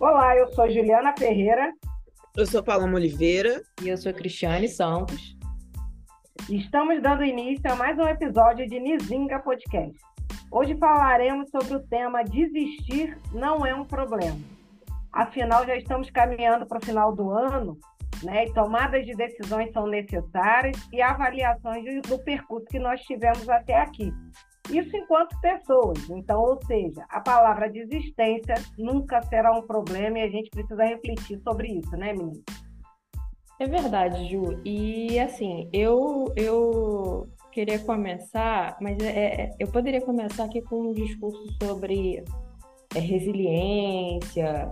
Olá, eu sou Juliana Ferreira. Eu sou Paloma Oliveira. E eu sou Cristiane Santos. Estamos dando início a mais um episódio de Nizinga Podcast. Hoje falaremos sobre o tema Desistir não é um problema. Afinal, já estamos caminhando para o final do ano, né? E tomadas de decisões são necessárias e avaliações do percurso que nós tivemos até aqui. Isso enquanto pessoas. Então, ou seja, a palavra desistência nunca será um problema e a gente precisa refletir sobre isso, né, menina? É verdade, Ju. E assim, eu eu queria começar, mas é, é eu poderia começar aqui com um discurso sobre é, resiliência,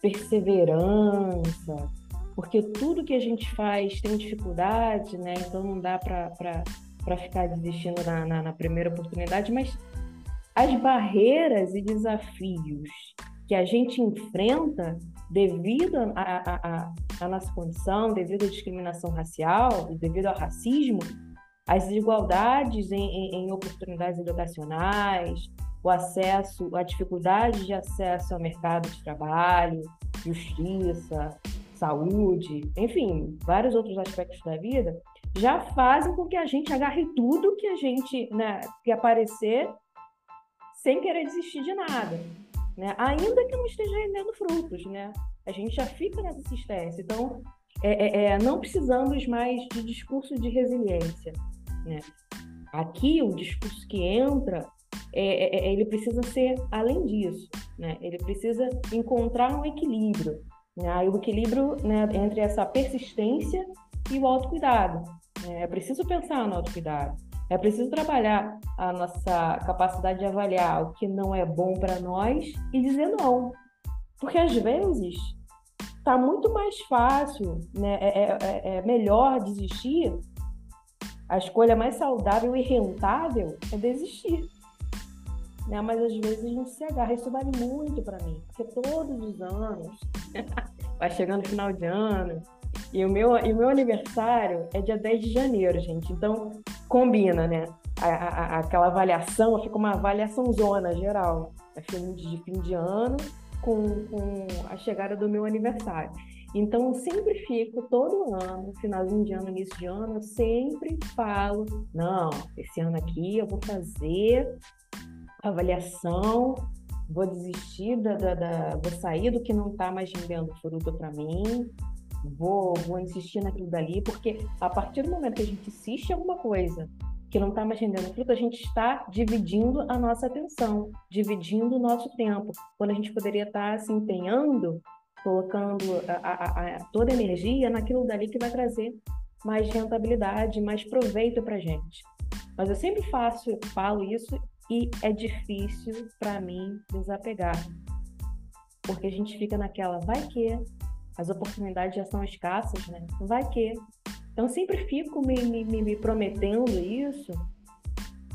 perseverança, porque tudo que a gente faz tem dificuldade, né? Então não dá para para ficar desistindo na, na, na primeira oportunidade, mas as barreiras e desafios que a gente enfrenta devido à nossa condição, devido à discriminação racial, devido ao racismo, as desigualdades em, em, em, oportunidades educacionais, o acesso, a dificuldade de acesso ao mercado de trabalho, justiça, saúde, enfim, vários outros aspectos da vida, já fazem com que a gente agarre tudo que a gente, né, que aparecer sem querer desistir de nada, né? Ainda que não esteja rendendo frutos, né? A gente já fica nessa assistência. Então, é, é, é, não precisamos mais de discurso de resiliência, né? Aqui, o discurso que entra, é, é, é ele precisa ser além disso, né? Ele precisa encontrar um equilíbrio, né? O equilíbrio né, entre essa persistência e o autocuidado. É preciso pensar no autocuidado. É preciso trabalhar a nossa capacidade de avaliar o que não é bom para nós e dizer não. Porque às vezes está muito mais fácil, né? É, é, é, é, melhor desistir. A escolha mais saudável e rentável é desistir. Né? Mas às vezes não se agarra. Isso vale muito para mim, porque todos os anos, vai chegando o final de ano, e o meu, e o meu aniversário é dia 10 de janeiro, gente. Então, combina, né? A, a, aquela avaliação, fica uma avaliação zona geral. É fim de, fim de ano com, com a chegada do meu aniversário. Então, eu sempre fico, todo ano, finalzinho de ano, início de ano, eu sempre falo: não, esse ano aqui eu vou fazer avaliação, vou desistir da, da, da vou sair do que não está mais rendendo fruto para mim, vou, vou insistir naquilo dali, porque a partir do momento que a gente insiste em alguma coisa que não está mais rendendo fruto, a gente está dividindo a nossa atenção, dividindo o nosso tempo, quando a gente poderia estar tá se empenhando, colocando a, a, a, toda a energia naquilo dali que vai trazer mais rentabilidade, mais proveito para a gente. Mas eu sempre faço, falo isso e é difícil para mim desapegar, porque a gente fica naquela, vai que, as oportunidades já são escassas, né? Vai que. Então, sempre fico me, me, me prometendo isso,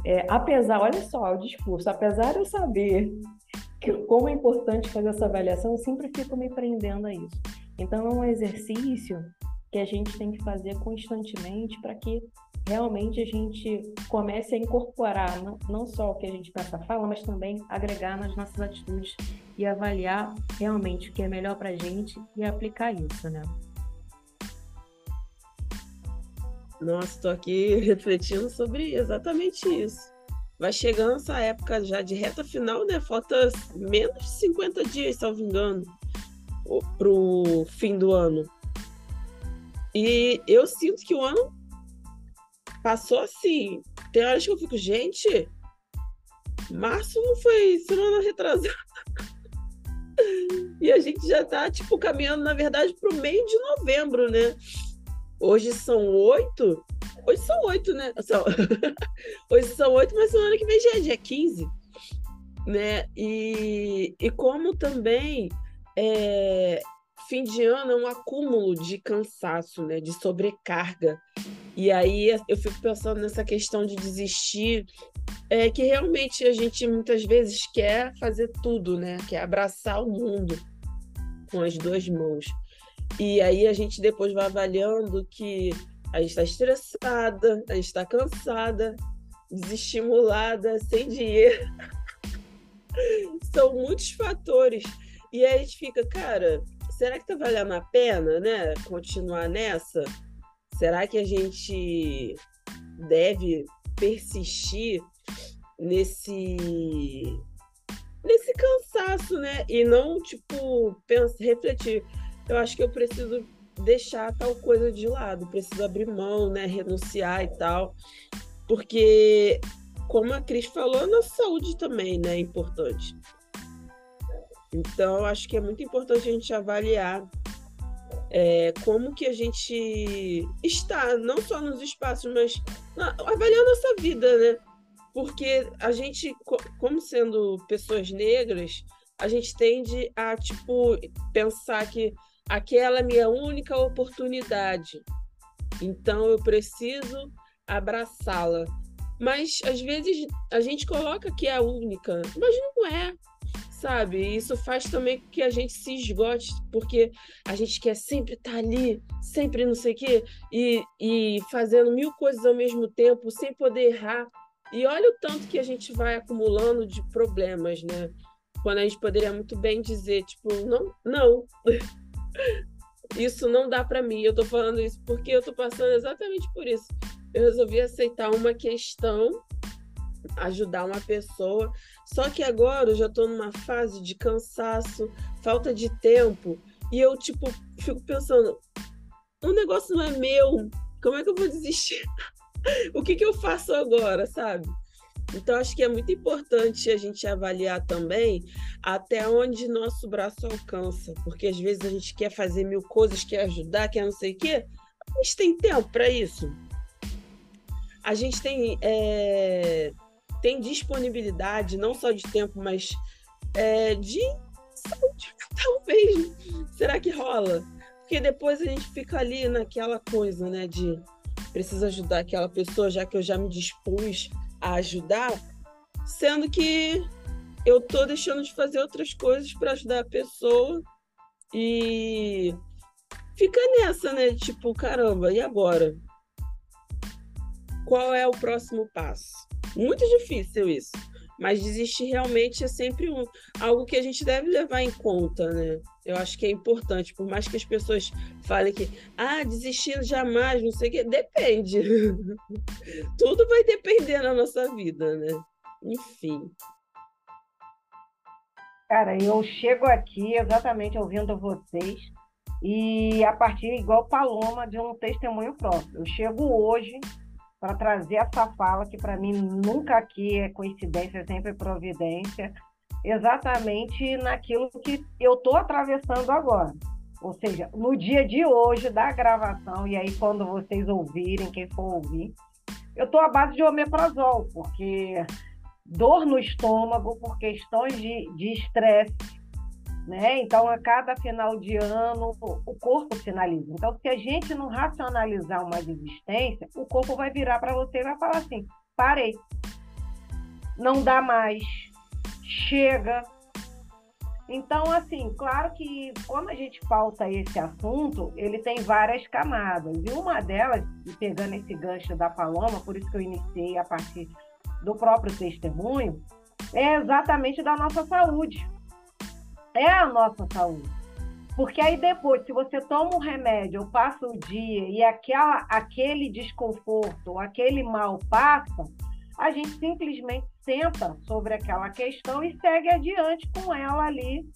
é, apesar, olha só o discurso, apesar de eu saber que, como é importante fazer essa avaliação, eu sempre fico me prendendo a isso. Então, é um exercício que a gente tem que fazer constantemente para que realmente a gente comece a incorporar não, não só o que a gente pensa fala, mas também agregar nas nossas atitudes e avaliar realmente o que é melhor para a gente e aplicar isso, né? Nossa, estou aqui refletindo sobre exatamente isso. Vai chegando essa época já de reta final, né? Falta menos de 50 dias, salvo engano, para o fim do ano. E eu sinto que o ano passou assim. Tem horas que eu fico, gente, março não foi semana retrasada. E a gente já tá, tipo, caminhando, na verdade, pro meio de novembro, né? Hoje são oito. Hoje são oito, né? São... Hoje são oito, mas semana que vem já é dia 15. Né? E, e como também é, fim de ano é um acúmulo de cansaço, né? De sobrecarga. E aí eu fico pensando nessa questão de desistir, é que realmente a gente muitas vezes quer fazer tudo, né? Quer abraçar o mundo com as duas mãos. E aí a gente depois vai avaliando que a gente está estressada, a gente está cansada, desestimulada, sem dinheiro. São muitos fatores E aí a gente fica, cara, será que tá valendo a pena, né? Continuar nessa? Será que a gente deve persistir nesse nesse cansaço, né? E não tipo pensar, refletir. Eu acho que eu preciso deixar tal coisa de lado, preciso abrir mão, né? Renunciar e tal, porque como a Cris falou, a nossa saúde também, né? É importante. Então, acho que é muito importante a gente avaliar é, como que a gente está, não só nos espaços, mas na, avaliar a nossa vida, né? Porque a gente, como sendo pessoas negras, a gente tende a, tipo, pensar que aquela é a minha única oportunidade. Então, eu preciso abraçá-la. Mas, às vezes, a gente coloca que é a única, mas não é sabe? Isso faz também que a gente se esgote, porque a gente quer sempre estar tá ali, sempre não sei o quê, e, e fazendo mil coisas ao mesmo tempo, sem poder errar. E olha o tanto que a gente vai acumulando de problemas, né? Quando a gente poderia muito bem dizer, tipo, não, não. isso não dá para mim. Eu tô falando isso porque eu tô passando exatamente por isso. Eu resolvi aceitar uma questão ajudar uma pessoa. Só que agora eu já estou numa fase de cansaço, falta de tempo, e eu, tipo, fico pensando: o negócio não é meu, como é que eu vou desistir? o que, que eu faço agora, sabe? Então, acho que é muito importante a gente avaliar também até onde nosso braço alcança, porque às vezes a gente quer fazer mil coisas, quer ajudar, quer não sei o quê. A gente tem tempo para isso. A gente tem é, tem disponibilidade, não só de tempo, mas é, de saúde mesmo. Será que rola? Porque depois a gente fica ali naquela coisa, né, de preciso ajudar aquela pessoa, já que eu já me dispus a ajudar, sendo que eu tô deixando de fazer outras coisas para ajudar a pessoa e fica nessa, né? Tipo, caramba, e agora? Qual é o próximo passo? Muito difícil isso. Mas desistir realmente é sempre um, algo que a gente deve levar em conta, né? Eu acho que é importante, por mais que as pessoas falem que, ah, desistir jamais, não sei o quê, depende. Tudo vai depender na nossa vida, né? Enfim. Cara, eu chego aqui exatamente ouvindo vocês e a partir, igual Paloma, de um testemunho próprio. Eu chego hoje para trazer essa fala que para mim nunca aqui é coincidência, é sempre providência, exatamente naquilo que eu estou atravessando agora. Ou seja, no dia de hoje da gravação, e aí quando vocês ouvirem, quem for ouvir, eu estou à base de omeprazol, porque dor no estômago por questões de estresse, né? Então, a cada final de ano, o corpo sinaliza. Então, se a gente não racionalizar uma desistência, o corpo vai virar para você e vai falar assim: parei, não dá mais, chega. Então, assim, claro que quando a gente pauta esse assunto, ele tem várias camadas. E uma delas, pegando esse gancho da Paloma, por isso que eu iniciei a partir do próprio testemunho, é exatamente da nossa saúde é a nossa saúde. Porque aí depois, se você toma um remédio ou passa o dia e aquela, aquele desconforto, aquele mal passa, a gente simplesmente senta sobre aquela questão e segue adiante com ela ali,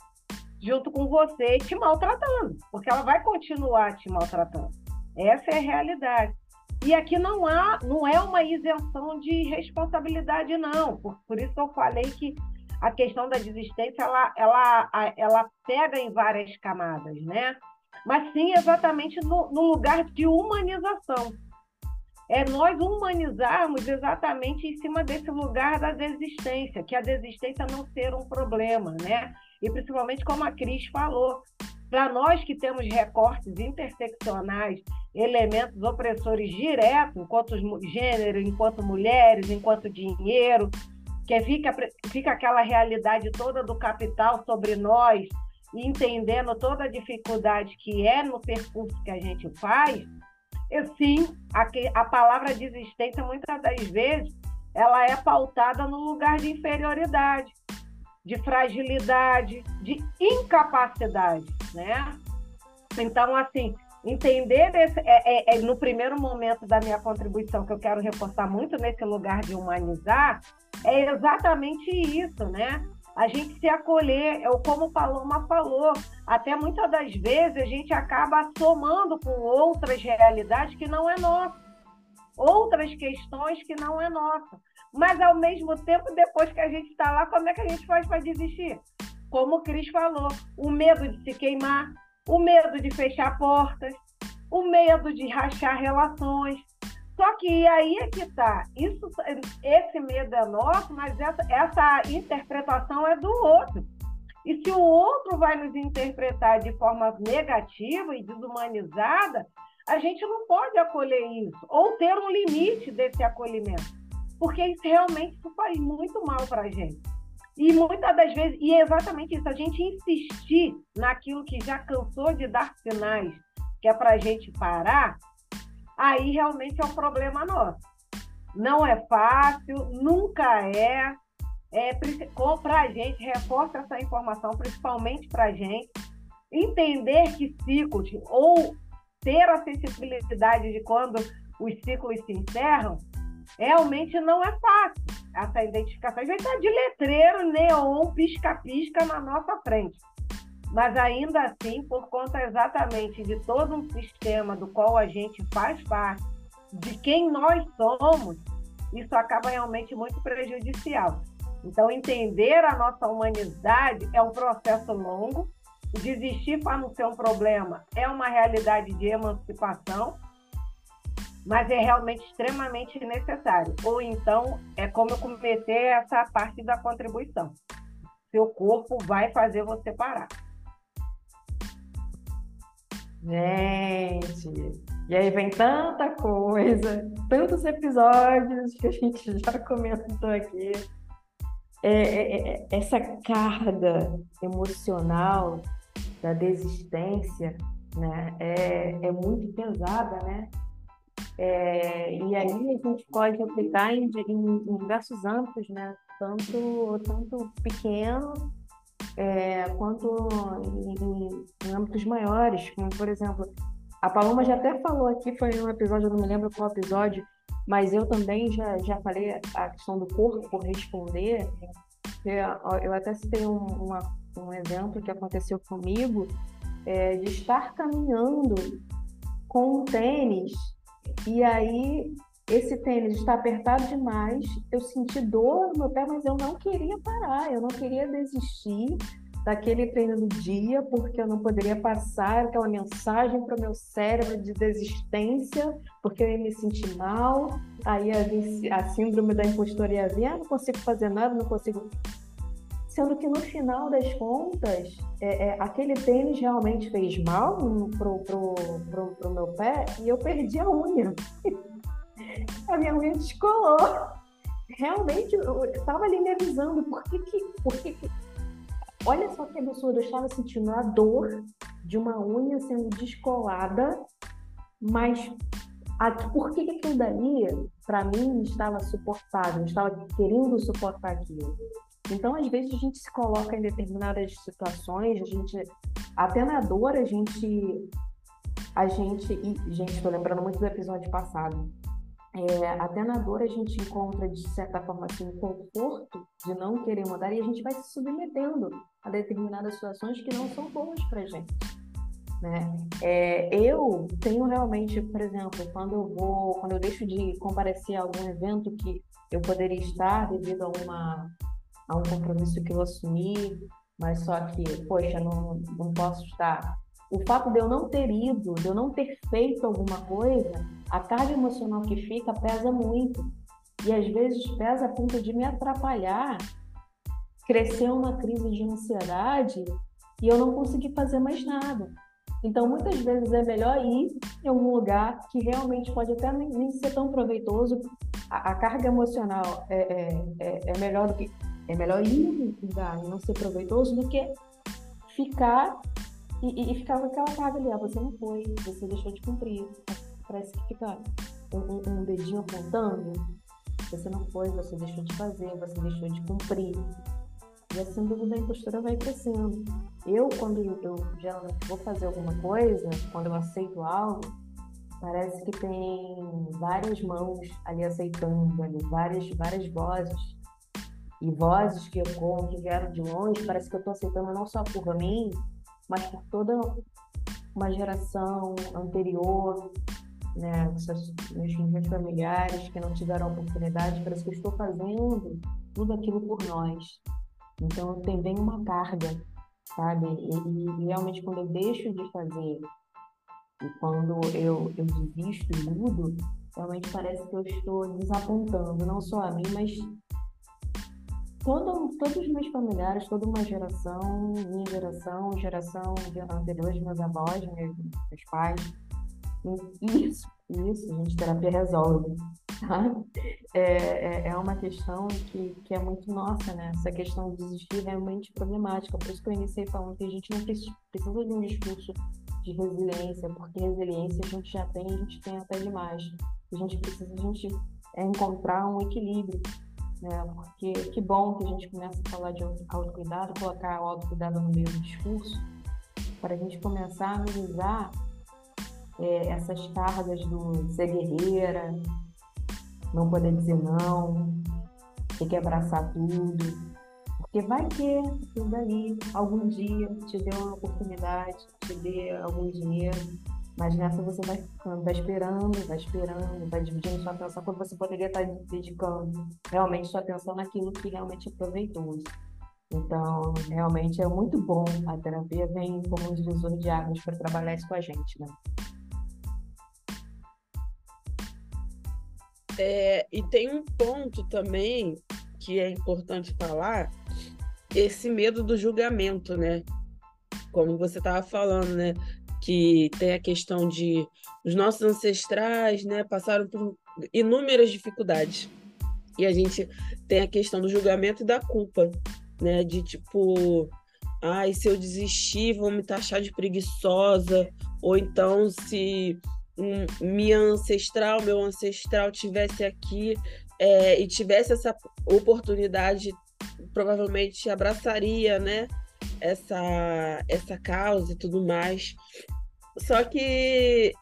junto com você, te maltratando, porque ela vai continuar te maltratando. Essa é a realidade. E aqui não há, não é uma isenção de responsabilidade, não. Por, por isso eu falei que a questão da desistência ela, ela, ela pega em várias camadas, né? Mas sim exatamente no, no lugar de humanização. É nós humanizarmos exatamente em cima desse lugar da desistência, que a desistência não ser um problema, né? E principalmente como a Cris falou, para nós que temos recortes interseccionais, elementos opressores diretos, enquanto gênero, enquanto mulheres, enquanto dinheiro, que fica, fica aquela realidade toda do capital sobre nós, entendendo toda a dificuldade que é no percurso que a gente faz, e sim, a, a palavra desistência, muitas das vezes, ela é pautada no lugar de inferioridade. de fragilidade, de incapacidade, né? Então, assim, entender esse, é, é, é, no primeiro momento da minha contribuição que eu quero reforçar muito nesse lugar de humanizar é exatamente isso, né? A gente se acolher, é como Paloma falou, até muitas das vezes a gente acaba somando com outras realidades que não é nossa, outras questões que não é nossa. Mas ao mesmo tempo, depois que a gente está lá, como é que a gente faz para desistir? Como o Cris falou, o medo de se queimar, o medo de fechar portas, o medo de rachar relações. Só que aí é que está. Isso, esse medo é nosso, mas essa, essa interpretação é do outro. E se o outro vai nos interpretar de forma negativa e desumanizada, a gente não pode acolher isso, ou ter um limite desse acolhimento, porque isso realmente isso faz muito mal para a gente. E muitas das vezes, e é exatamente isso, a gente insistir naquilo que já cansou de dar sinais, que é para a gente parar, aí realmente é um problema nosso. Não é fácil, nunca é. é para a gente, reforça essa informação, principalmente para a gente, entender que ciclos, ou ter a sensibilidade de quando os ciclos se encerram, realmente não é fácil essa identificação. Gente está de letreiro, neon, pisca-pisca na nossa frente. Mas ainda assim, por conta exatamente de todo um sistema do qual a gente faz parte, de quem nós somos, isso acaba realmente muito prejudicial. Então, entender a nossa humanidade é um processo longo. Desistir para não ser um problema é uma realidade de emancipação mas é realmente extremamente necessário. Ou então, é como eu comecei essa parte da contribuição. Seu corpo vai fazer você parar. Gente, e aí vem tanta coisa, tantos episódios que a gente já comentou aqui. É, é, é, essa carga emocional da desistência né, é, é muito pesada, né? É, e aí a gente pode aplicar em, em, em diversos âmbitos, né? Tanto, tanto pequeno é, quanto em, em, âmbitos maiores, como por exemplo, a Paloma já até falou aqui, foi um episódio, eu não me lembro qual episódio, mas eu também já, já falei a questão do corpo responder. Eu até citei um, uma, um exemplo que aconteceu comigo é, de estar caminhando com um tênis e aí, esse tênis está apertado demais, eu senti dor no meu pé, mas eu não queria parar, eu não queria desistir daquele treino do dia, porque eu não poderia passar aquela mensagem para o meu cérebro de desistência, porque eu ia me sentir mal, aí a, a síndrome da impostora ia vir, ah, não consigo fazer nada, não consigo sendo que no final das contas, é, é, aquele tênis realmente fez mal pro, pro, pro, pro, meu pé e eu perdi a unha. a minha unha descolou. Realmente, eu estava ali me avisando por que que, por que, que... Olha só que absurdo, eu estava sentindo a dor de uma unha sendo descolada, mas a, por que, que aquilo dali, para mim, estava suportável, estava querendo suportar aquilo? Então, às vezes, a gente se coloca em determinadas situações, a gente, até na dor, a gente. A gente. E, gente, estou lembrando muito do episódio passado. É, até na dor a gente encontra, de certa forma, assim, um conforto de não querer mudar e a gente vai se submetendo a determinadas situações que não são boas para gente. Né? É, eu tenho realmente, por exemplo, quando eu vou, quando eu deixo de comparecer a algum evento que eu poderia estar devido a uma a um compromisso que eu assumi, mas só que, poxa, não, não posso estar. O fato de eu não ter ido, de eu não ter feito alguma coisa, a carga emocional que fica pesa muito. E às vezes pesa a ponto de me atrapalhar, crescer uma crise de ansiedade e eu não conseguir fazer mais nada. Então, muitas vezes é melhor ir em algum lugar que realmente pode até nem ser tão proveitoso. A, a carga emocional é, é, é, é melhor do que é melhor ir lugar e não ser proveitoso do que ficar e, e, ficar com aquela carga ali. Ah, você não foi, você deixou de cumprir. Parece que fica um, um dedinho apontando. Você não foi, você deixou de fazer, você deixou de cumprir. E a síndrome da impostura vai crescendo. Eu, quando eu geralmente vou fazer alguma coisa, quando eu aceito algo, parece que tem várias mãos ali aceitando, ali, várias, várias vozes. E vozes que eu como, que vieram de longe, parece que eu estou aceitando não só por mim, mas por toda uma geração anterior, né, meus, meus familiares que não tiveram oportunidade, parece que eu estou fazendo tudo aquilo por nós. Então tem bem uma carga, sabe? E, e, realmente quando eu deixo de fazer e quando eu, eu desisto e mudo, realmente parece que eu estou desapontando, não só a mim, mas todo, todos os meus familiares, toda uma geração, minha geração, geração de meus avós, meus, meus pais. Isso, isso, gente, terapia resolve. Tá? É, é, é uma questão que, que é muito nossa, né? Essa questão de desistir é realmente problemática. Por isso que eu iniciei falando que a gente não precisa de um discurso de resiliência, porque resiliência a gente já tem, a gente tem até demais. A gente precisa a gente é encontrar um equilíbrio né? Porque que bom que a gente começa a falar de autocuidado, colocar o autocuidado no meio do discurso, para a gente começar a analisar é, essas cargas do ser guerreira, não poder dizer não, ter que abraçar tudo. Porque vai ter isso daí, algum dia te dê uma oportunidade, te dê algum dinheiro, mas nessa você vai ficando, vai esperando, vai esperando, vai dividindo sua atenção quando você poderia estar dedicando realmente sua atenção naquilo que realmente é proveitoso. Então, realmente é muito bom. A terapia vem como um divisor de águas para trabalhar isso com a gente, né? É, e tem um ponto também que é importante falar, esse medo do julgamento, né? Como você estava falando, né? Que tem a questão de os nossos ancestrais, né, passaram por inúmeras dificuldades. E a gente tem a questão do julgamento e da culpa, né, de tipo, ai, se eu desistir, vão me taxar de preguiçosa, ou então se um, minha ancestral, meu ancestral tivesse aqui é, e tivesse essa oportunidade, provavelmente abraçaria, né, essa, essa causa e tudo mais. Só que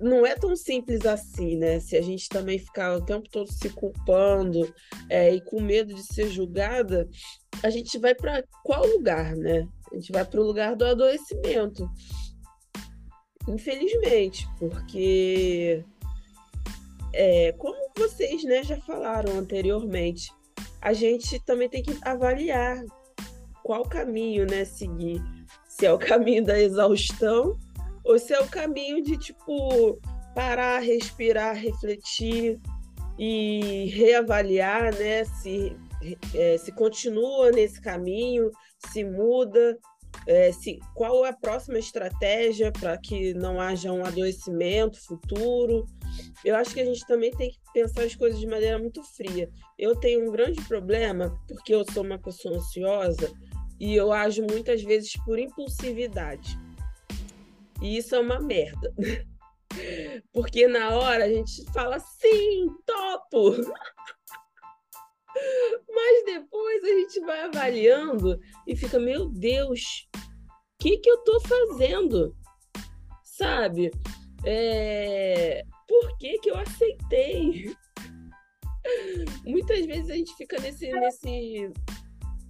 não é tão simples assim, né? Se a gente também ficar o tempo todo se culpando é, e com medo de ser julgada, a gente vai para qual lugar, né? A gente vai para o lugar do adoecimento. Infelizmente, porque é, como vocês né, já falaram anteriormente, a gente também tem que avaliar qual caminho né, seguir. Se é o caminho da exaustão ou se é o caminho de, tipo, parar, respirar, refletir e reavaliar, né? Se, é, se continua nesse caminho, se muda, é, se, qual é a próxima estratégia para que não haja um adoecimento futuro. Eu acho que a gente também tem que pensar as coisas de maneira muito fria. Eu tenho um grande problema, porque eu sou uma pessoa ansiosa, e eu ajo muitas vezes por impulsividade. E isso é uma merda. Porque na hora a gente fala sim, topo. Mas depois a gente vai avaliando e fica, meu Deus, o que, que eu tô fazendo? Sabe? É... Por que, que eu aceitei? Muitas vezes a gente fica nesse, nesse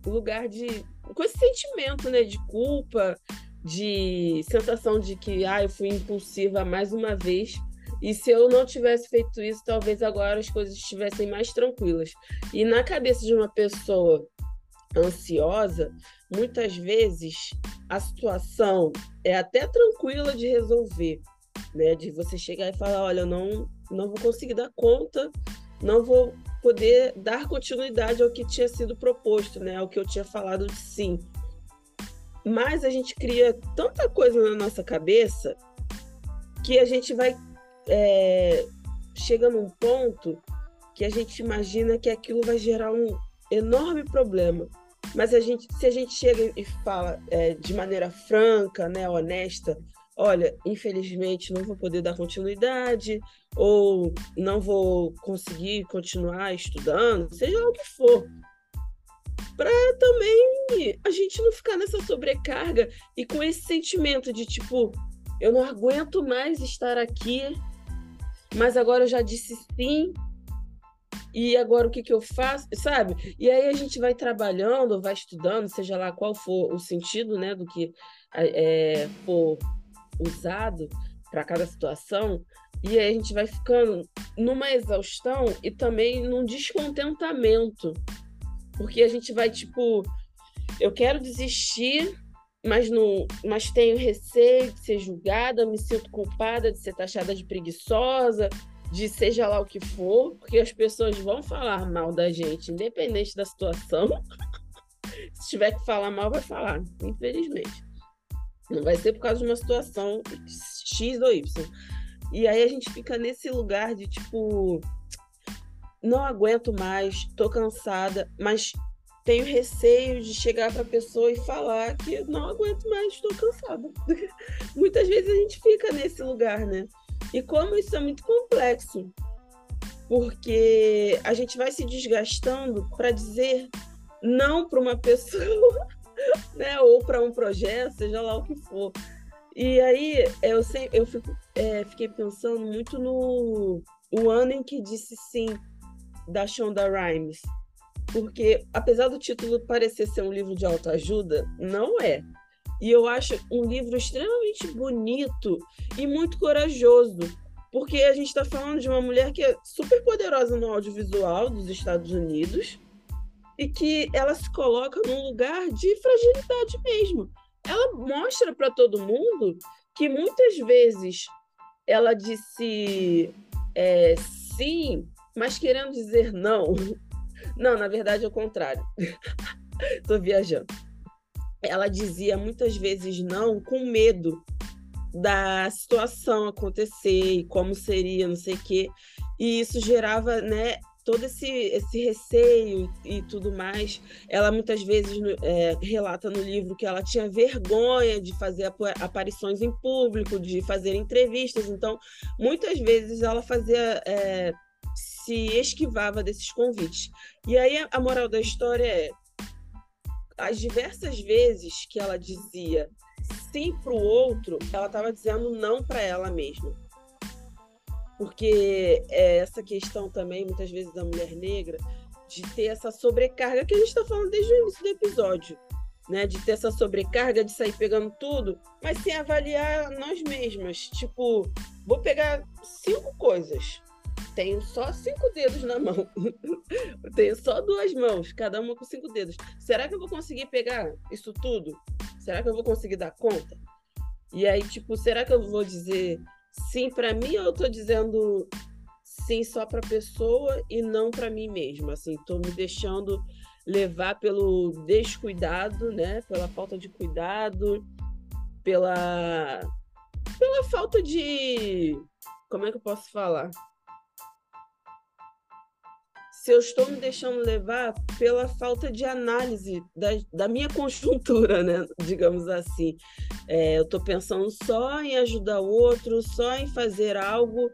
lugar de. com esse sentimento, né? De culpa, de sensação de que ah, eu fui impulsiva mais uma vez. E se eu não tivesse feito isso, talvez agora as coisas estivessem mais tranquilas. E na cabeça de uma pessoa ansiosa, muitas vezes a situação é até tranquila de resolver, né? De você chegar e falar, olha, eu não não vou conseguir dar conta, não vou poder dar continuidade ao que tinha sido proposto, né? Ao que eu tinha falado de sim. Mas a gente cria tanta coisa na nossa cabeça que a gente vai é, chega num ponto que a gente imagina que aquilo vai gerar um enorme problema. Mas a gente, se a gente chega e fala é, de maneira franca, né, honesta, olha, infelizmente não vou poder dar continuidade, ou não vou conseguir continuar estudando, seja lá o que for. para também a gente não ficar nessa sobrecarga e com esse sentimento de tipo, eu não aguento mais estar aqui, mas agora eu já disse sim. E agora o que, que eu faço, sabe? E aí a gente vai trabalhando, vai estudando, seja lá qual for o sentido né, do que é, for usado para cada situação, e aí a gente vai ficando numa exaustão e também num descontentamento. Porque a gente vai, tipo, eu quero desistir, mas não, mas tenho receio de ser julgada, me sinto culpada de ser taxada de preguiçosa, de seja lá o que for, porque as pessoas vão falar mal da gente, independente da situação. Se tiver que falar mal, vai falar, infelizmente. Não vai ser por causa de uma situação X ou Y. E aí a gente fica nesse lugar de tipo, não aguento mais, tô cansada, mas tenho receio de chegar para a pessoa e falar que não aguento mais, estou cansada. Muitas vezes a gente fica nesse lugar, né? E como isso é muito complexo, porque a gente vai se desgastando para dizer não para uma pessoa, né? Ou para um projeto, seja lá o que for. E aí eu, sempre, eu fico, é, fiquei pensando muito no o ano em que disse sim da Shonda Rhimes. Porque, apesar do título parecer ser um livro de autoajuda, não é. E eu acho um livro extremamente bonito e muito corajoso. Porque a gente está falando de uma mulher que é super poderosa no audiovisual dos Estados Unidos e que ela se coloca num lugar de fragilidade mesmo ela mostra para todo mundo que muitas vezes ela disse é, sim, mas querendo dizer não. Não, na verdade é o contrário. Estou viajando. Ela dizia muitas vezes não com medo da situação acontecer e como seria, não sei o quê. E isso gerava né, todo esse, esse receio e tudo mais. Ela muitas vezes é, relata no livro que ela tinha vergonha de fazer aparições em público, de fazer entrevistas. Então, muitas vezes ela fazia. É, se esquivava desses convites. E aí a moral da história é as diversas vezes que ela dizia sim para o outro, ela estava dizendo não para ela mesma porque é essa questão também, muitas vezes, da mulher negra, de ter essa sobrecarga que a gente está falando desde o início do episódio, né? De ter essa sobrecarga, de sair pegando tudo, mas sem avaliar nós mesmas. Tipo, vou pegar cinco coisas. Tenho só cinco dedos na mão. Tenho só duas mãos, cada uma com cinco dedos. Será que eu vou conseguir pegar isso tudo? Será que eu vou conseguir dar conta? E aí, tipo, será que eu vou dizer sim para mim ou eu tô dizendo sim só para pessoa e não para mim mesma? Assim, tô me deixando levar pelo descuidado, né? Pela falta de cuidado, pela pela falta de como é que eu posso falar? Se eu estou me deixando levar pela falta de análise da, da minha conjuntura, né? digamos assim. É, eu estou pensando só em ajudar o outro, só em fazer algo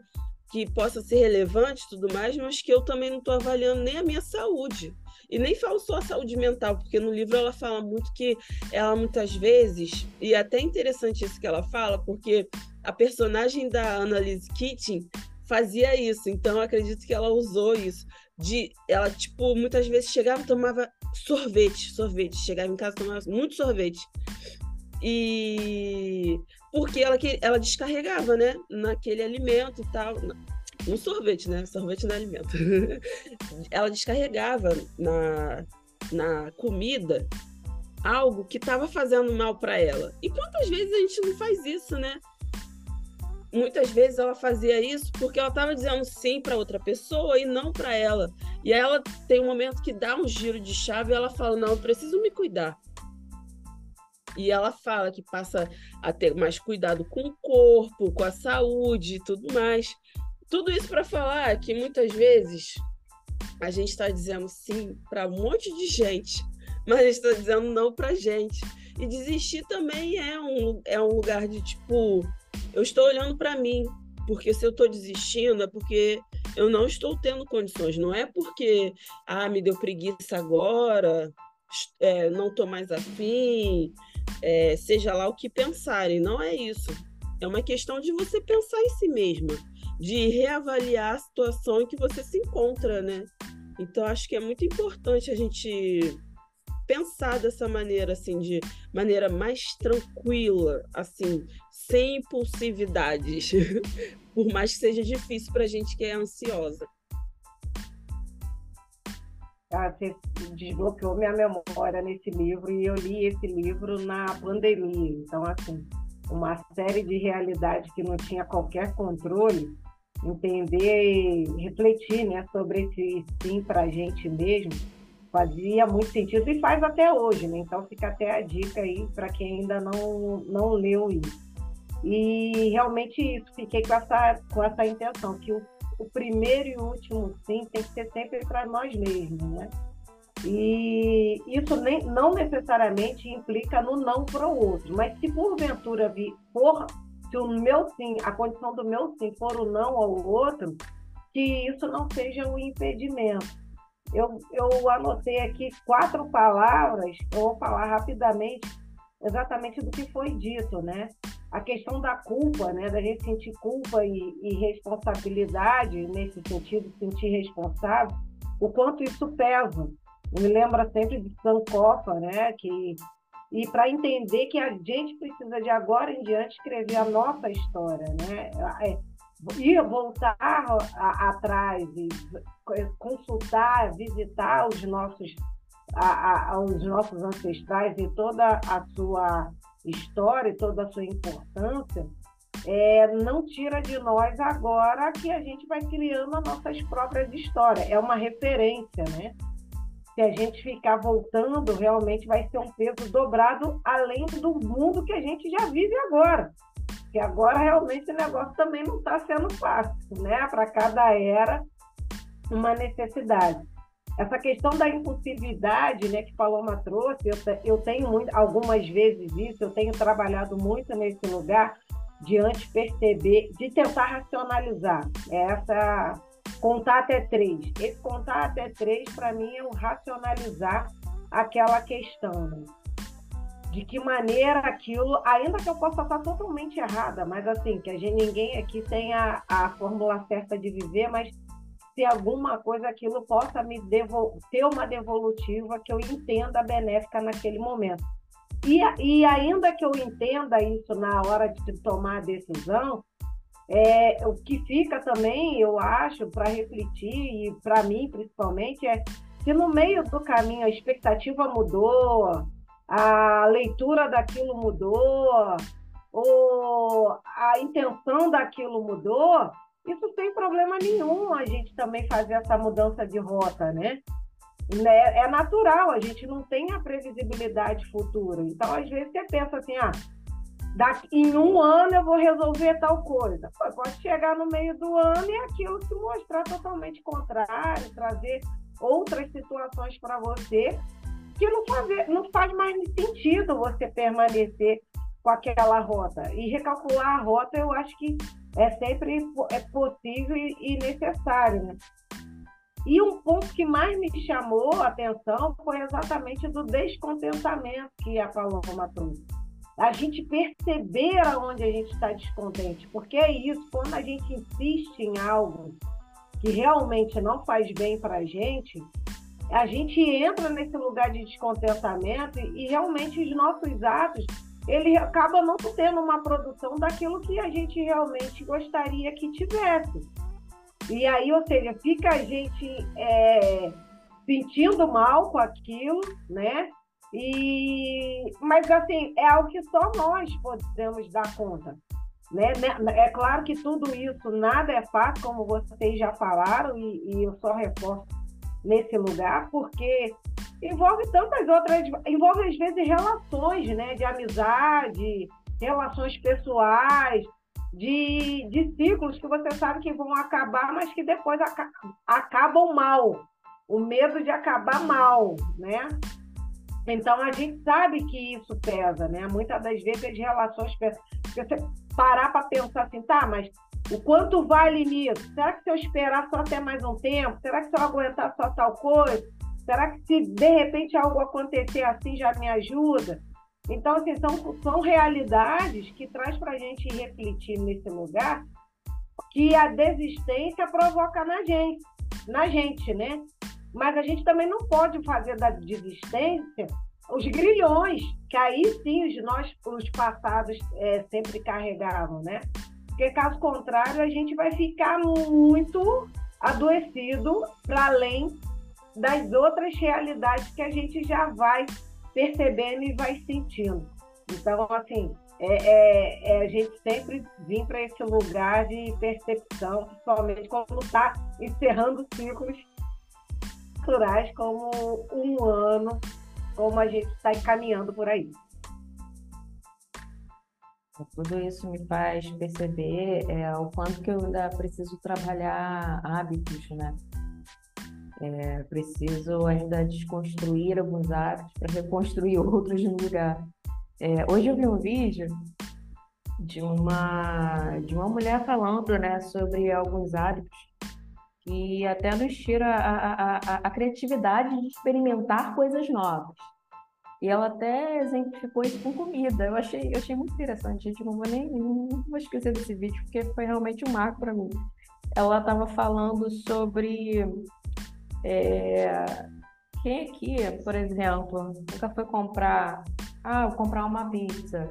que possa ser relevante e tudo mais, mas que eu também não estou avaliando nem a minha saúde. E nem falo só a saúde mental, porque no livro ela fala muito que ela muitas vezes, e é até interessante isso que ela fala, porque a personagem da Annalise Keating fazia isso, então acredito que ela usou isso de ela tipo muitas vezes chegava e tomava sorvete, sorvete, chegava em casa e tomava muito sorvete. E porque ela que ela descarregava, né, naquele alimento e tal, um sorvete, né? Sorvete não é alimento. ela descarregava na na comida algo que estava fazendo mal para ela. E quantas vezes a gente não faz isso, né? Muitas vezes ela fazia isso porque ela estava dizendo sim para outra pessoa e não para ela. E aí ela tem um momento que dá um giro de chave e ela fala: Não, eu preciso me cuidar. E ela fala que passa a ter mais cuidado com o corpo, com a saúde e tudo mais. Tudo isso para falar que muitas vezes a gente está dizendo sim para um monte de gente, mas a gente está dizendo não para gente. E desistir também é um, é um lugar de tipo eu estou olhando para mim, porque se eu estou desistindo é porque eu não estou tendo condições, não é porque ah, me deu preguiça agora, é, não estou mais afim, é, seja lá o que pensarem. Não é isso. É uma questão de você pensar em si mesma, de reavaliar a situação em que você se encontra, né? Então, acho que é muito importante a gente pensar dessa maneira, assim, de maneira mais tranquila, assim, sem impulsividades, por mais que seja difícil para a gente que é ansiosa. Ah, você desbloqueou minha memória nesse livro e eu li esse livro na pandemia. Então, assim, uma série de realidades que não tinha qualquer controle, entender, refletir né, sobre esse sim para a gente mesmo, fazia muito sentido e faz até hoje, né? Então fica até a dica aí para quem ainda não, não leu isso. E realmente isso, fiquei com essa, com essa intenção, que o, o primeiro e último sim tem que ser sempre para nós mesmos, né? E isso nem, não necessariamente implica no não para o outro, mas se porventura vir, for, se o meu sim, a condição do meu sim for o não ao outro, que isso não seja um impedimento eu, eu anotei aqui quatro palavras, eu vou falar rapidamente exatamente do que foi dito, né? A questão da culpa, né? Da gente sentir culpa e, e responsabilidade nesse sentido, sentir responsável, o quanto isso pesa. Me lembra sempre de Sankofa, né? Que e para entender que a gente precisa de agora em diante escrever a nossa história, né? Ir voltar a, a, atrás e consultar, visitar os nossos, a, os nossos ancestrais e toda a sua história e toda a sua importância, é, não tira de nós agora que a gente vai criando as nossas próprias histórias. É uma referência, né? Se a gente ficar voltando, realmente vai ser um peso dobrado além do mundo que a gente já vive agora. Porque agora realmente o negócio também não está sendo fácil, né? Para cada era, uma necessidade. Essa questão da impulsividade, né, que Paloma trouxe, eu, eu tenho muito, algumas vezes isso, eu tenho trabalhado muito nesse lugar de antes perceber, de tentar racionalizar. Essa contar até três. Esse contar até três, para mim, é um racionalizar aquela questão. Né? De que maneira aquilo, ainda que eu possa estar totalmente errada, mas assim, que a gente, ninguém aqui tem a, a fórmula certa de viver, mas se alguma coisa aquilo possa me devol ter uma devolutiva que eu entenda benéfica naquele momento. E, e ainda que eu entenda isso na hora de tomar a decisão, é, o que fica também, eu acho, para refletir, e para mim principalmente, é se no meio do caminho a expectativa mudou, a leitura daquilo mudou, ou a intenção daquilo mudou, isso sem problema nenhum a gente também fazer essa mudança de rota, né? né? É natural, a gente não tem a previsibilidade futura. Então, às vezes, você pensa assim, ah, daqui, em um ano eu vou resolver tal coisa. Pode chegar no meio do ano e aquilo se mostrar totalmente contrário, trazer outras situações para você que não, fazer, não faz mais sentido você permanecer com aquela rota. E recalcular a rota, eu acho que é sempre é possível e necessário. Né? E um ponto que mais me chamou a atenção foi exatamente do descontentamento que a Paloma trouxe. A gente perceber aonde a gente está descontente, porque é isso, quando a gente insiste em algo que realmente não faz bem para a gente, a gente entra nesse lugar de descontentamento e, realmente os nossos atos ele acaba não tendo uma produção daquilo que a gente realmente gostaria que tivesse. E aí, ou seja, fica a gente é, sentindo mal com aquilo, né? E, mas assim, é algo que só nós podemos dar conta. Né? É claro que tudo isso, nada é fácil, como vocês já falaram, e, e eu só reforço nesse lugar, porque envolve tantas outras, envolve às vezes relações, né, de amizade, relações pessoais, de, de ciclos que você sabe que vão acabar, mas que depois aca acabam mal. O medo de acabar mal, né? Então a gente sabe que isso pesa, né? Muitas das vezes as relações pesam. Se você parar para pensar assim, tá, mas o quanto vale nisso? Será que se eu esperar só até mais um tempo? Será que se eu aguentar só tal coisa? Será que se de repente algo acontecer assim já me ajuda? Então, assim, são, são realidades que traz para a gente refletir nesse lugar que a desistência provoca na gente, na gente, né? Mas a gente também não pode fazer da desistência os grilhões, que aí sim os, nós, os passados é, sempre carregavam, né? Porque caso contrário, a gente vai ficar muito adoecido para além das outras realidades que a gente já vai percebendo e vai sentindo. Então, assim, é, é, é a gente sempre vir para esse lugar de percepção, principalmente quando está encerrando ciclos culturais como um ano, como a gente está caminhando por aí. Tudo isso me faz perceber é, o quanto que eu ainda preciso trabalhar hábitos, né? É, preciso ainda desconstruir alguns hábitos para reconstruir outros no lugar. É, hoje eu vi um vídeo de uma de uma mulher falando, né, sobre alguns hábitos que até nos tira a, a, a, a criatividade de experimentar coisas novas. E ela até exemplificou isso com comida. Eu achei, eu achei muito interessante, gente. Não vou nem não vou esquecer desse vídeo, porque foi realmente um marco para mim. Ela estava falando sobre é, quem aqui, por exemplo, nunca foi comprar, ah, vou comprar uma pizza.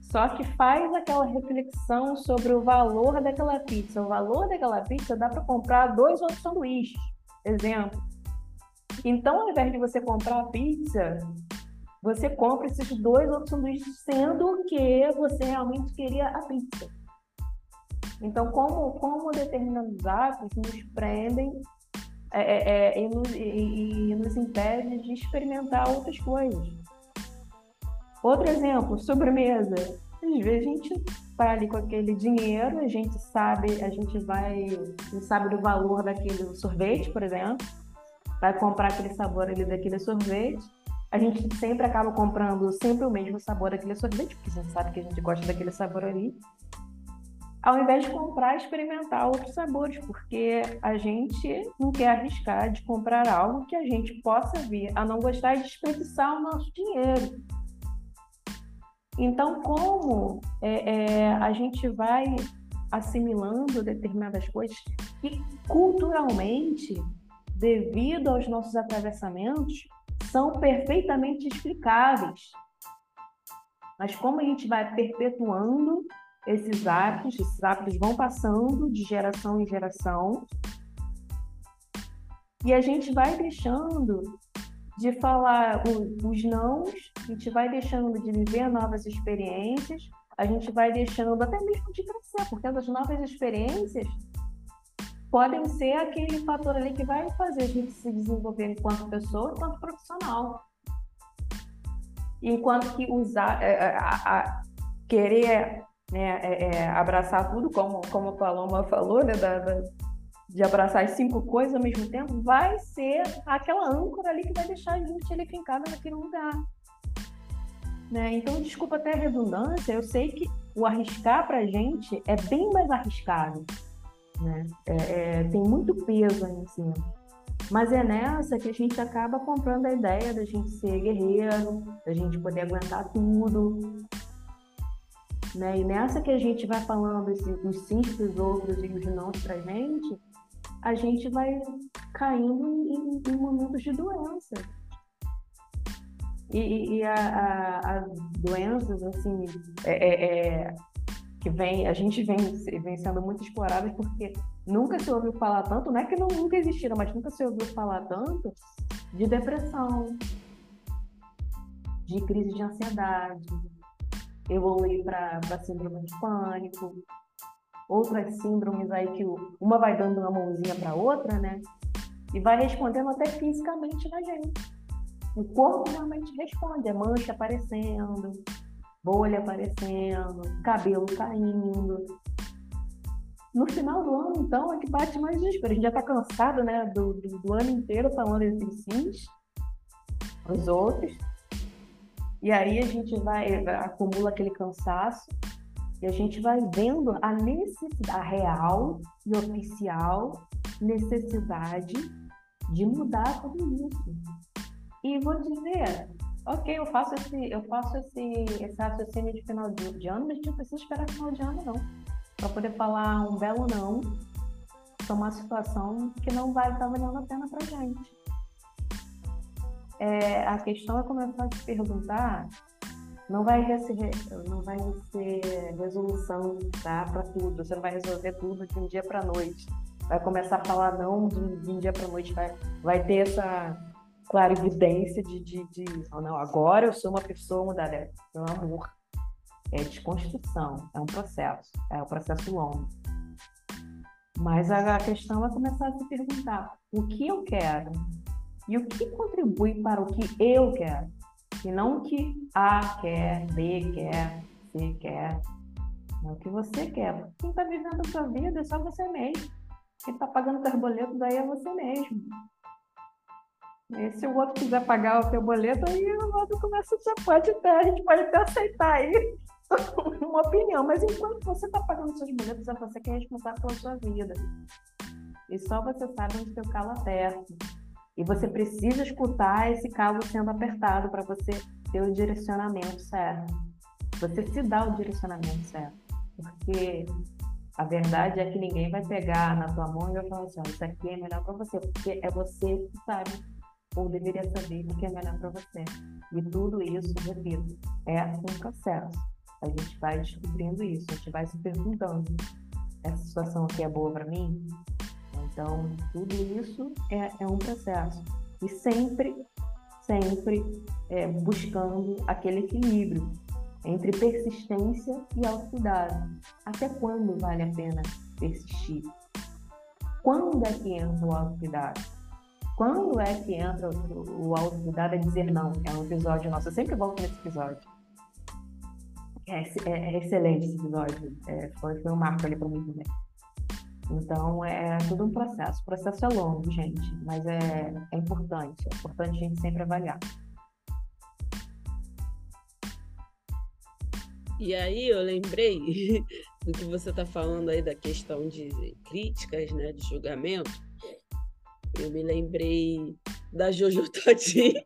Só que faz aquela reflexão sobre o valor daquela pizza. O valor daquela pizza dá para comprar dois outros sanduíches. Exemplo. Então, ao invés de você comprar a pizza, você compra esses dois outros sanduíches, sendo que você realmente queria a pizza. Então, como, como determinados hábitos nos prendem é, é, é, e, nos, e, e nos impede de experimentar outras coisas. Outro exemplo, sobremesa. Às vezes a gente vai ali com aquele dinheiro, a gente sabe, a gente vai, a gente sabe do valor daquele sorvete, por exemplo, vai comprar aquele sabor ali daquele sorvete. A gente sempre acaba comprando sempre o mesmo sabor daquele sorvete, porque a gente sabe que a gente gosta daquele sabor ali ao invés de comprar, experimentar outros sabores, porque a gente não quer arriscar de comprar algo que a gente possa vir a não gostar e desperdiçar o nosso dinheiro. Então, como é, é, a gente vai assimilando determinadas coisas que culturalmente, devido aos nossos atravessamentos, são perfeitamente explicáveis. Mas como a gente vai perpetuando esses hábitos, esses hábitos vão passando de geração em geração e a gente vai deixando de falar os nãos, a gente vai deixando de viver novas experiências, a gente vai deixando até mesmo de crescer, porque essas novas experiências podem ser aquele fator ali que vai fazer a gente se desenvolver enquanto pessoa, enquanto profissional. Enquanto que usar, é, é, a, a, querer né, é, é, abraçar tudo, como, como a Paloma falou, né, da, da, de abraçar as cinco coisas ao mesmo tempo, vai ser aquela âncora ali que vai deixar a gente ali fincada naquele lugar. Né? Então, desculpa até a redundância, eu sei que o arriscar para a gente é bem mais arriscado. Né? É, é, tem muito peso aí em cima. Mas é nessa que a gente acaba comprando a ideia da gente ser guerreiro, da gente poder aguentar tudo, né? E nessa que a gente vai falando esse, os sims para os outros e os não para a gente, a gente vai caindo em, em momentos de doença. E, e a, a, as doenças, assim, é, é, é, que vem, a gente vem, vem sendo muito exploradas porque nunca se ouviu falar tanto, não é que não, nunca existiram, mas nunca se ouviu falar tanto de depressão, de crise de ansiedade, evoluir para síndrome de pânico, outras síndromes aí que uma vai dando uma mãozinha para outra, né? E vai respondendo até fisicamente na gente. O corpo realmente responde, é mancha aparecendo, bolha aparecendo, cabelo caindo. No final do ano, então, é que bate mais desespero. A gente já está cansado, né, do, do, do, ano inteiro falando desses sims, os outros. E aí a gente vai, acumula aquele cansaço e a gente vai vendo a necessidade a real e oficial necessidade de mudar tudo isso. E vou dizer, ok, eu faço esse, eu faço esse, esse raciocínio de final de, de ano, mas a gente não precisa esperar final de ano, não. Para poder falar um belo não para uma situação que não vai estar valendo a pena para gente. É, a questão é começar a se perguntar não vai ser, não vai ser resolução tá, para tudo. Você não vai resolver tudo de um dia para noite. Vai começar a falar não de um dia para noite. Vai, vai ter essa clarividência de, de, de oh, não, agora eu sou uma pessoa mudada. Pelo amor. É desconstrução, é um processo, é um processo longo. Mas a, questão é começar a se perguntar o que eu quero e o que contribui para o que eu quero e não o que A quer, B quer, C quer. É o que você quer. Quem está vivendo a sua vida é só você mesmo. Quem está pagando seus boletos aí é você mesmo. E se o outro quiser pagar o seu boleto, aí o outro começa, já pode ter, a gente pode até aceitar aí uma opinião. Mas enquanto você está pagando seus boletos, é você que é responsável pela sua vida. E só você sabe onde teu calo aperta. E você precisa escutar esse calo sendo apertado para você ter o direcionamento certo. Você se dá o direcionamento certo. Porque a verdade é que ninguém vai pegar na tua mão e vai falar assim: oh, isso aqui é melhor para você, porque é você que sabe, ou deveria saber o que é melhor para você. E tudo isso, repito, é um processo. A gente vai descobrindo isso, a gente vai se perguntando: essa situação aqui é boa para mim? Então, tudo isso é, é um processo. E sempre, sempre é, buscando aquele equilíbrio entre persistência e autocuidado. Até quando vale a pena persistir? Quando é que entra o autocuidado? Quando é que entra o, o autocuidado a dizer não? É um episódio nosso, eu sempre volto nesse episódio. É, é, é excelente esse episódio, é, foi, foi um marco ali para mim também. Então, é tudo um processo. O processo é longo, gente, mas é, é importante. É importante a gente sempre avaliar. E aí eu lembrei do que você está falando aí da questão de críticas, né, de julgamento. Eu me lembrei da Jojo Todinho,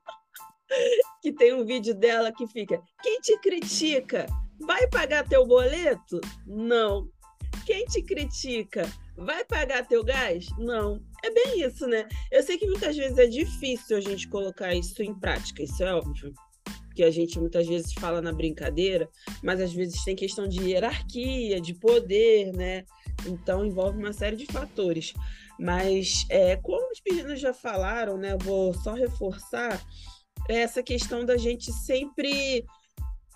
que tem um vídeo dela que fica: quem te critica vai pagar teu boleto? Não. Quem te critica vai pagar teu gás? Não. É bem isso, né? Eu sei que muitas vezes é difícil a gente colocar isso em prática, isso é óbvio. Que a gente muitas vezes fala na brincadeira, mas às vezes tem questão de hierarquia, de poder, né? Então envolve uma série de fatores. Mas é, como os meninos já falaram, né? Vou só reforçar essa questão da gente sempre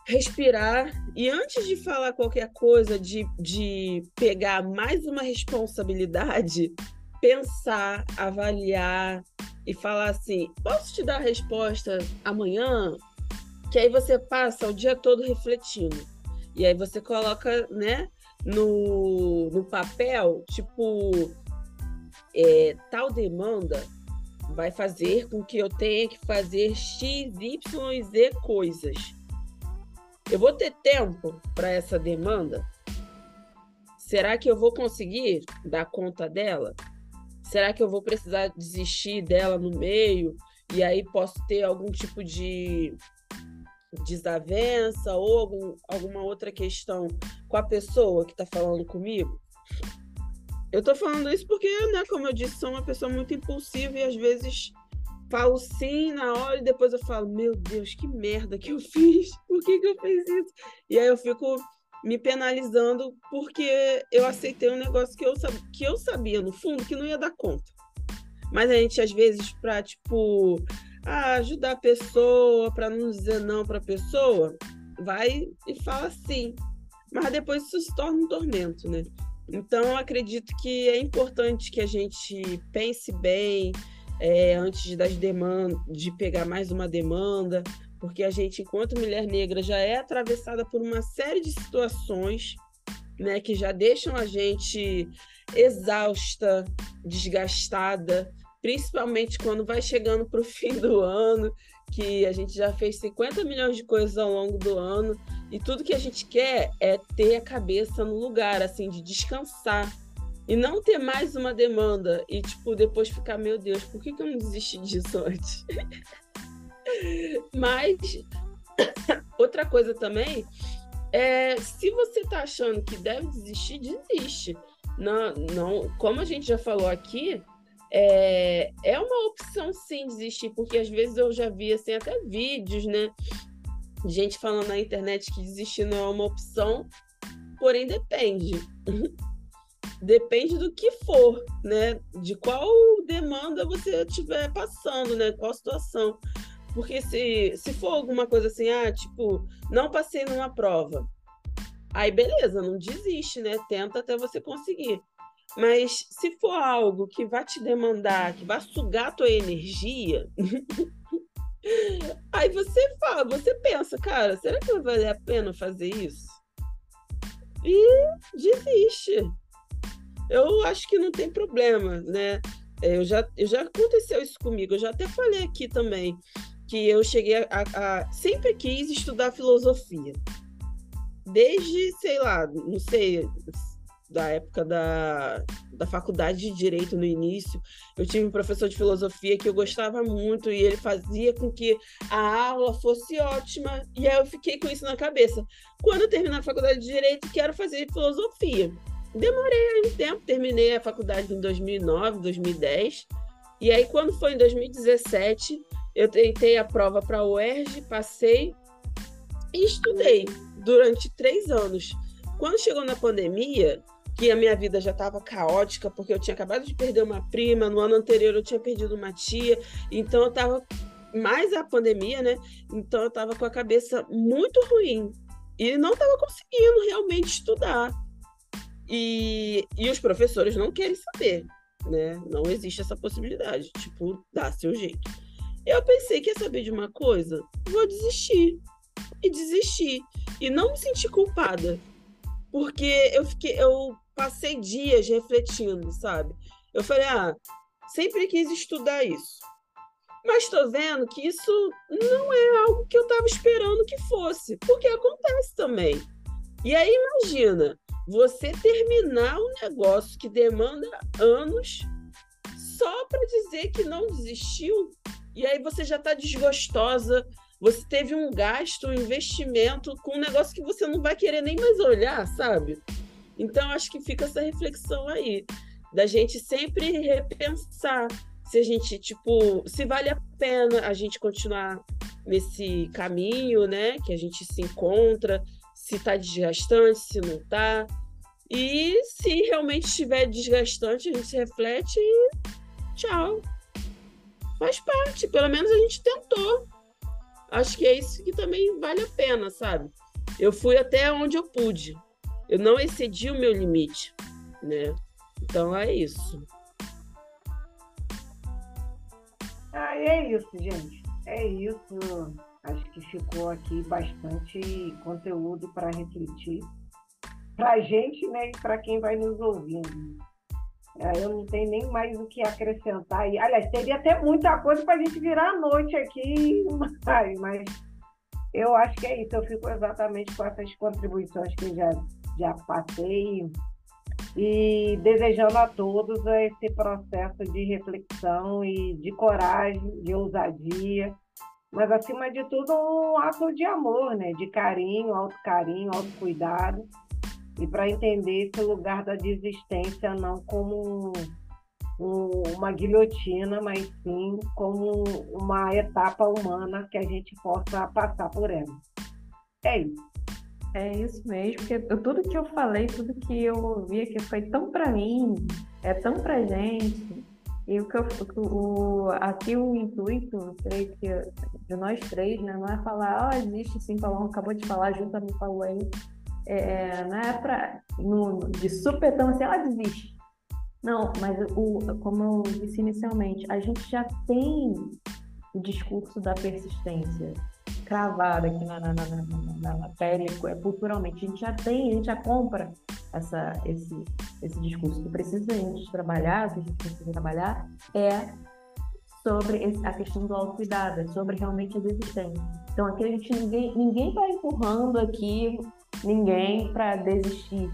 respirar e antes de falar qualquer coisa, de, de pegar mais uma responsabilidade, pensar, avaliar e falar assim: posso te dar a resposta amanhã? Que aí você passa o dia todo refletindo. E aí você coloca, né, no, no papel, tipo, é, tal demanda vai fazer com que eu tenha que fazer X, Y e Z coisas. Eu vou ter tempo para essa demanda? Será que eu vou conseguir dar conta dela? Será que eu vou precisar desistir dela no meio e aí posso ter algum tipo de desavença ou algum, alguma outra questão com a pessoa que está falando comigo? Eu estou falando isso porque, né, como eu disse, sou uma pessoa muito impulsiva e às vezes falo sim na hora e depois eu falo, meu Deus, que merda que eu fiz, por que, que eu fiz isso? E aí eu fico me penalizando porque eu aceitei um negócio que eu, que eu sabia, no fundo, que não ia dar conta. Mas a gente, às vezes, para, tipo, ah, ajudar a pessoa, para não dizer não para a pessoa, vai e fala sim. Mas depois isso se torna um tormento, né? Então, eu acredito que é importante que a gente pense bem, é, antes das demandas, de pegar mais uma demanda, porque a gente, enquanto mulher negra, já é atravessada por uma série de situações né, que já deixam a gente exausta, desgastada, principalmente quando vai chegando para o fim do ano, que a gente já fez 50 milhões de coisas ao longo do ano, e tudo que a gente quer é ter a cabeça no lugar, assim, de descansar, e não ter mais uma demanda e, tipo, depois ficar, meu Deus, por que, que eu não desisti disso antes? Mas outra coisa também é se você tá achando que deve desistir, desiste. Não, não, como a gente já falou aqui, é, é uma opção sim desistir, porque às vezes eu já vi assim, até vídeos, né? Gente falando na internet que desistir não é uma opção, porém depende. depende do que for, né? De qual demanda você estiver passando, né? Qual situação. Porque se, se for alguma coisa assim, ah, tipo, não passei numa prova. Aí beleza, não desiste, né? Tenta até você conseguir. Mas se for algo que vai te demandar, que vai sugar a tua energia, aí você fala, você pensa, cara, será que vai valer a pena fazer isso? E desiste. Eu acho que não tem problema, né? É, eu já, eu já aconteceu isso comigo, eu já até falei aqui também que eu cheguei a, a, sempre quis estudar filosofia. Desde, sei lá, não sei, da época da, da faculdade de direito no início, eu tive um professor de filosofia que eu gostava muito e ele fazia com que a aula fosse ótima e aí eu fiquei com isso na cabeça. Quando eu terminar a faculdade de direito, quero fazer filosofia. Demorei um tempo, terminei a faculdade em 2009, 2010. E aí quando foi em 2017, eu tentei a prova para a UERJ, passei e estudei durante três anos. Quando chegou na pandemia, que a minha vida já estava caótica, porque eu tinha acabado de perder uma prima, no ano anterior eu tinha perdido uma tia, então eu estava mais a pandemia, né? Então eu estava com a cabeça muito ruim e não estava conseguindo realmente estudar. E, e os professores não querem saber, né? Não existe essa possibilidade. Tipo, dá seu jeito. Eu pensei, quer saber de uma coisa? Vou desistir. E desistir. E não me sentir culpada. Porque eu fiquei, eu passei dias refletindo, sabe? Eu falei, ah, sempre quis estudar isso. Mas estou vendo que isso não é algo que eu estava esperando que fosse, porque acontece também. E aí imagina, você terminar um negócio que demanda anos só para dizer que não desistiu e aí você já está desgostosa, você teve um gasto, um investimento com um negócio que você não vai querer nem mais olhar, sabe? Então acho que fica essa reflexão aí da gente sempre repensar se a gente tipo se vale a pena a gente continuar nesse caminho, né? Que a gente se encontra, se está desgastante, se não está. E se realmente estiver desgastante, a gente reflete e tchau faz parte, pelo menos a gente tentou. Acho que é isso que também vale a pena, sabe? Eu fui até onde eu pude. Eu não excedi o meu limite, né? Então é isso. Ah, é isso, gente. É isso. Acho que ficou aqui bastante conteúdo para refletir. Para a gente, né? E para quem vai nos ouvindo. É, eu não tenho nem mais o que acrescentar. E, aliás, teria até muita coisa para a gente virar a noite aqui, mas eu acho que é isso. Eu fico exatamente com essas contribuições que já, já passei e desejando a todos esse processo de reflexão e de coragem, de ousadia, mas acima de tudo um ato de amor, né? de carinho, autocarinho, autocuidado e para entender esse lugar da desistência não como um, uma guilhotina, mas sim como uma etapa humana que a gente possa passar por ela. É isso. É isso mesmo, porque tudo que eu falei, tudo que eu ouvi aqui foi tão para mim, é tão pra gente. E o que eu, o, aqui o intuito, creio que de nós três, né, não é falar, ó, oh, existe sim, Paulo acabou de falar, junto me falou aí, é, não é para de supetão assim, ela desiste. Não, mas o, como eu disse inicialmente, a gente já tem o discurso da persistência cravado aqui na, na, na, na, pele, é, culturalmente. A gente já tem, a gente já compra essa, esse, esse discurso. que precisa a gente trabalhar, que a gente precisa trabalhar é sobre a questão do autocuidado, é sobre realmente a desistência. Então aqui a gente ninguém, ninguém vai empurrando aqui ninguém para desistir.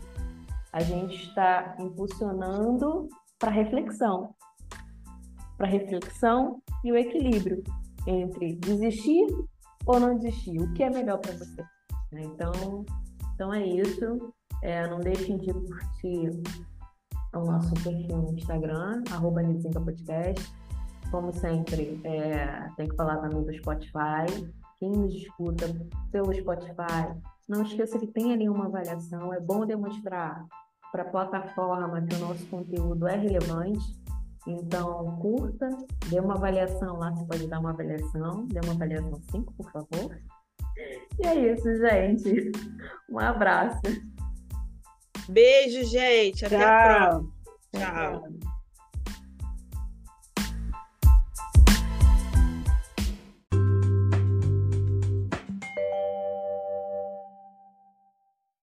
a gente está impulsionando para reflexão. Para reflexão e o equilíbrio entre desistir ou não desistir. O que é melhor para você? Né? Então, então é isso. É, não deixem de curtir o nosso perfil no Instagram, arroba Podcast. Como sempre, é, tem que falar também do Spotify. Quem nos escuta pelo Spotify, não esqueça que tem ali uma avaliação. É bom demonstrar para a plataforma que o nosso conteúdo é relevante. Então, curta, dê uma avaliação lá, você pode dar uma avaliação, dê uma avaliação 5, por favor. E é isso, gente. Um abraço. Beijo, gente. Até Tchau. a próxima. Tchau.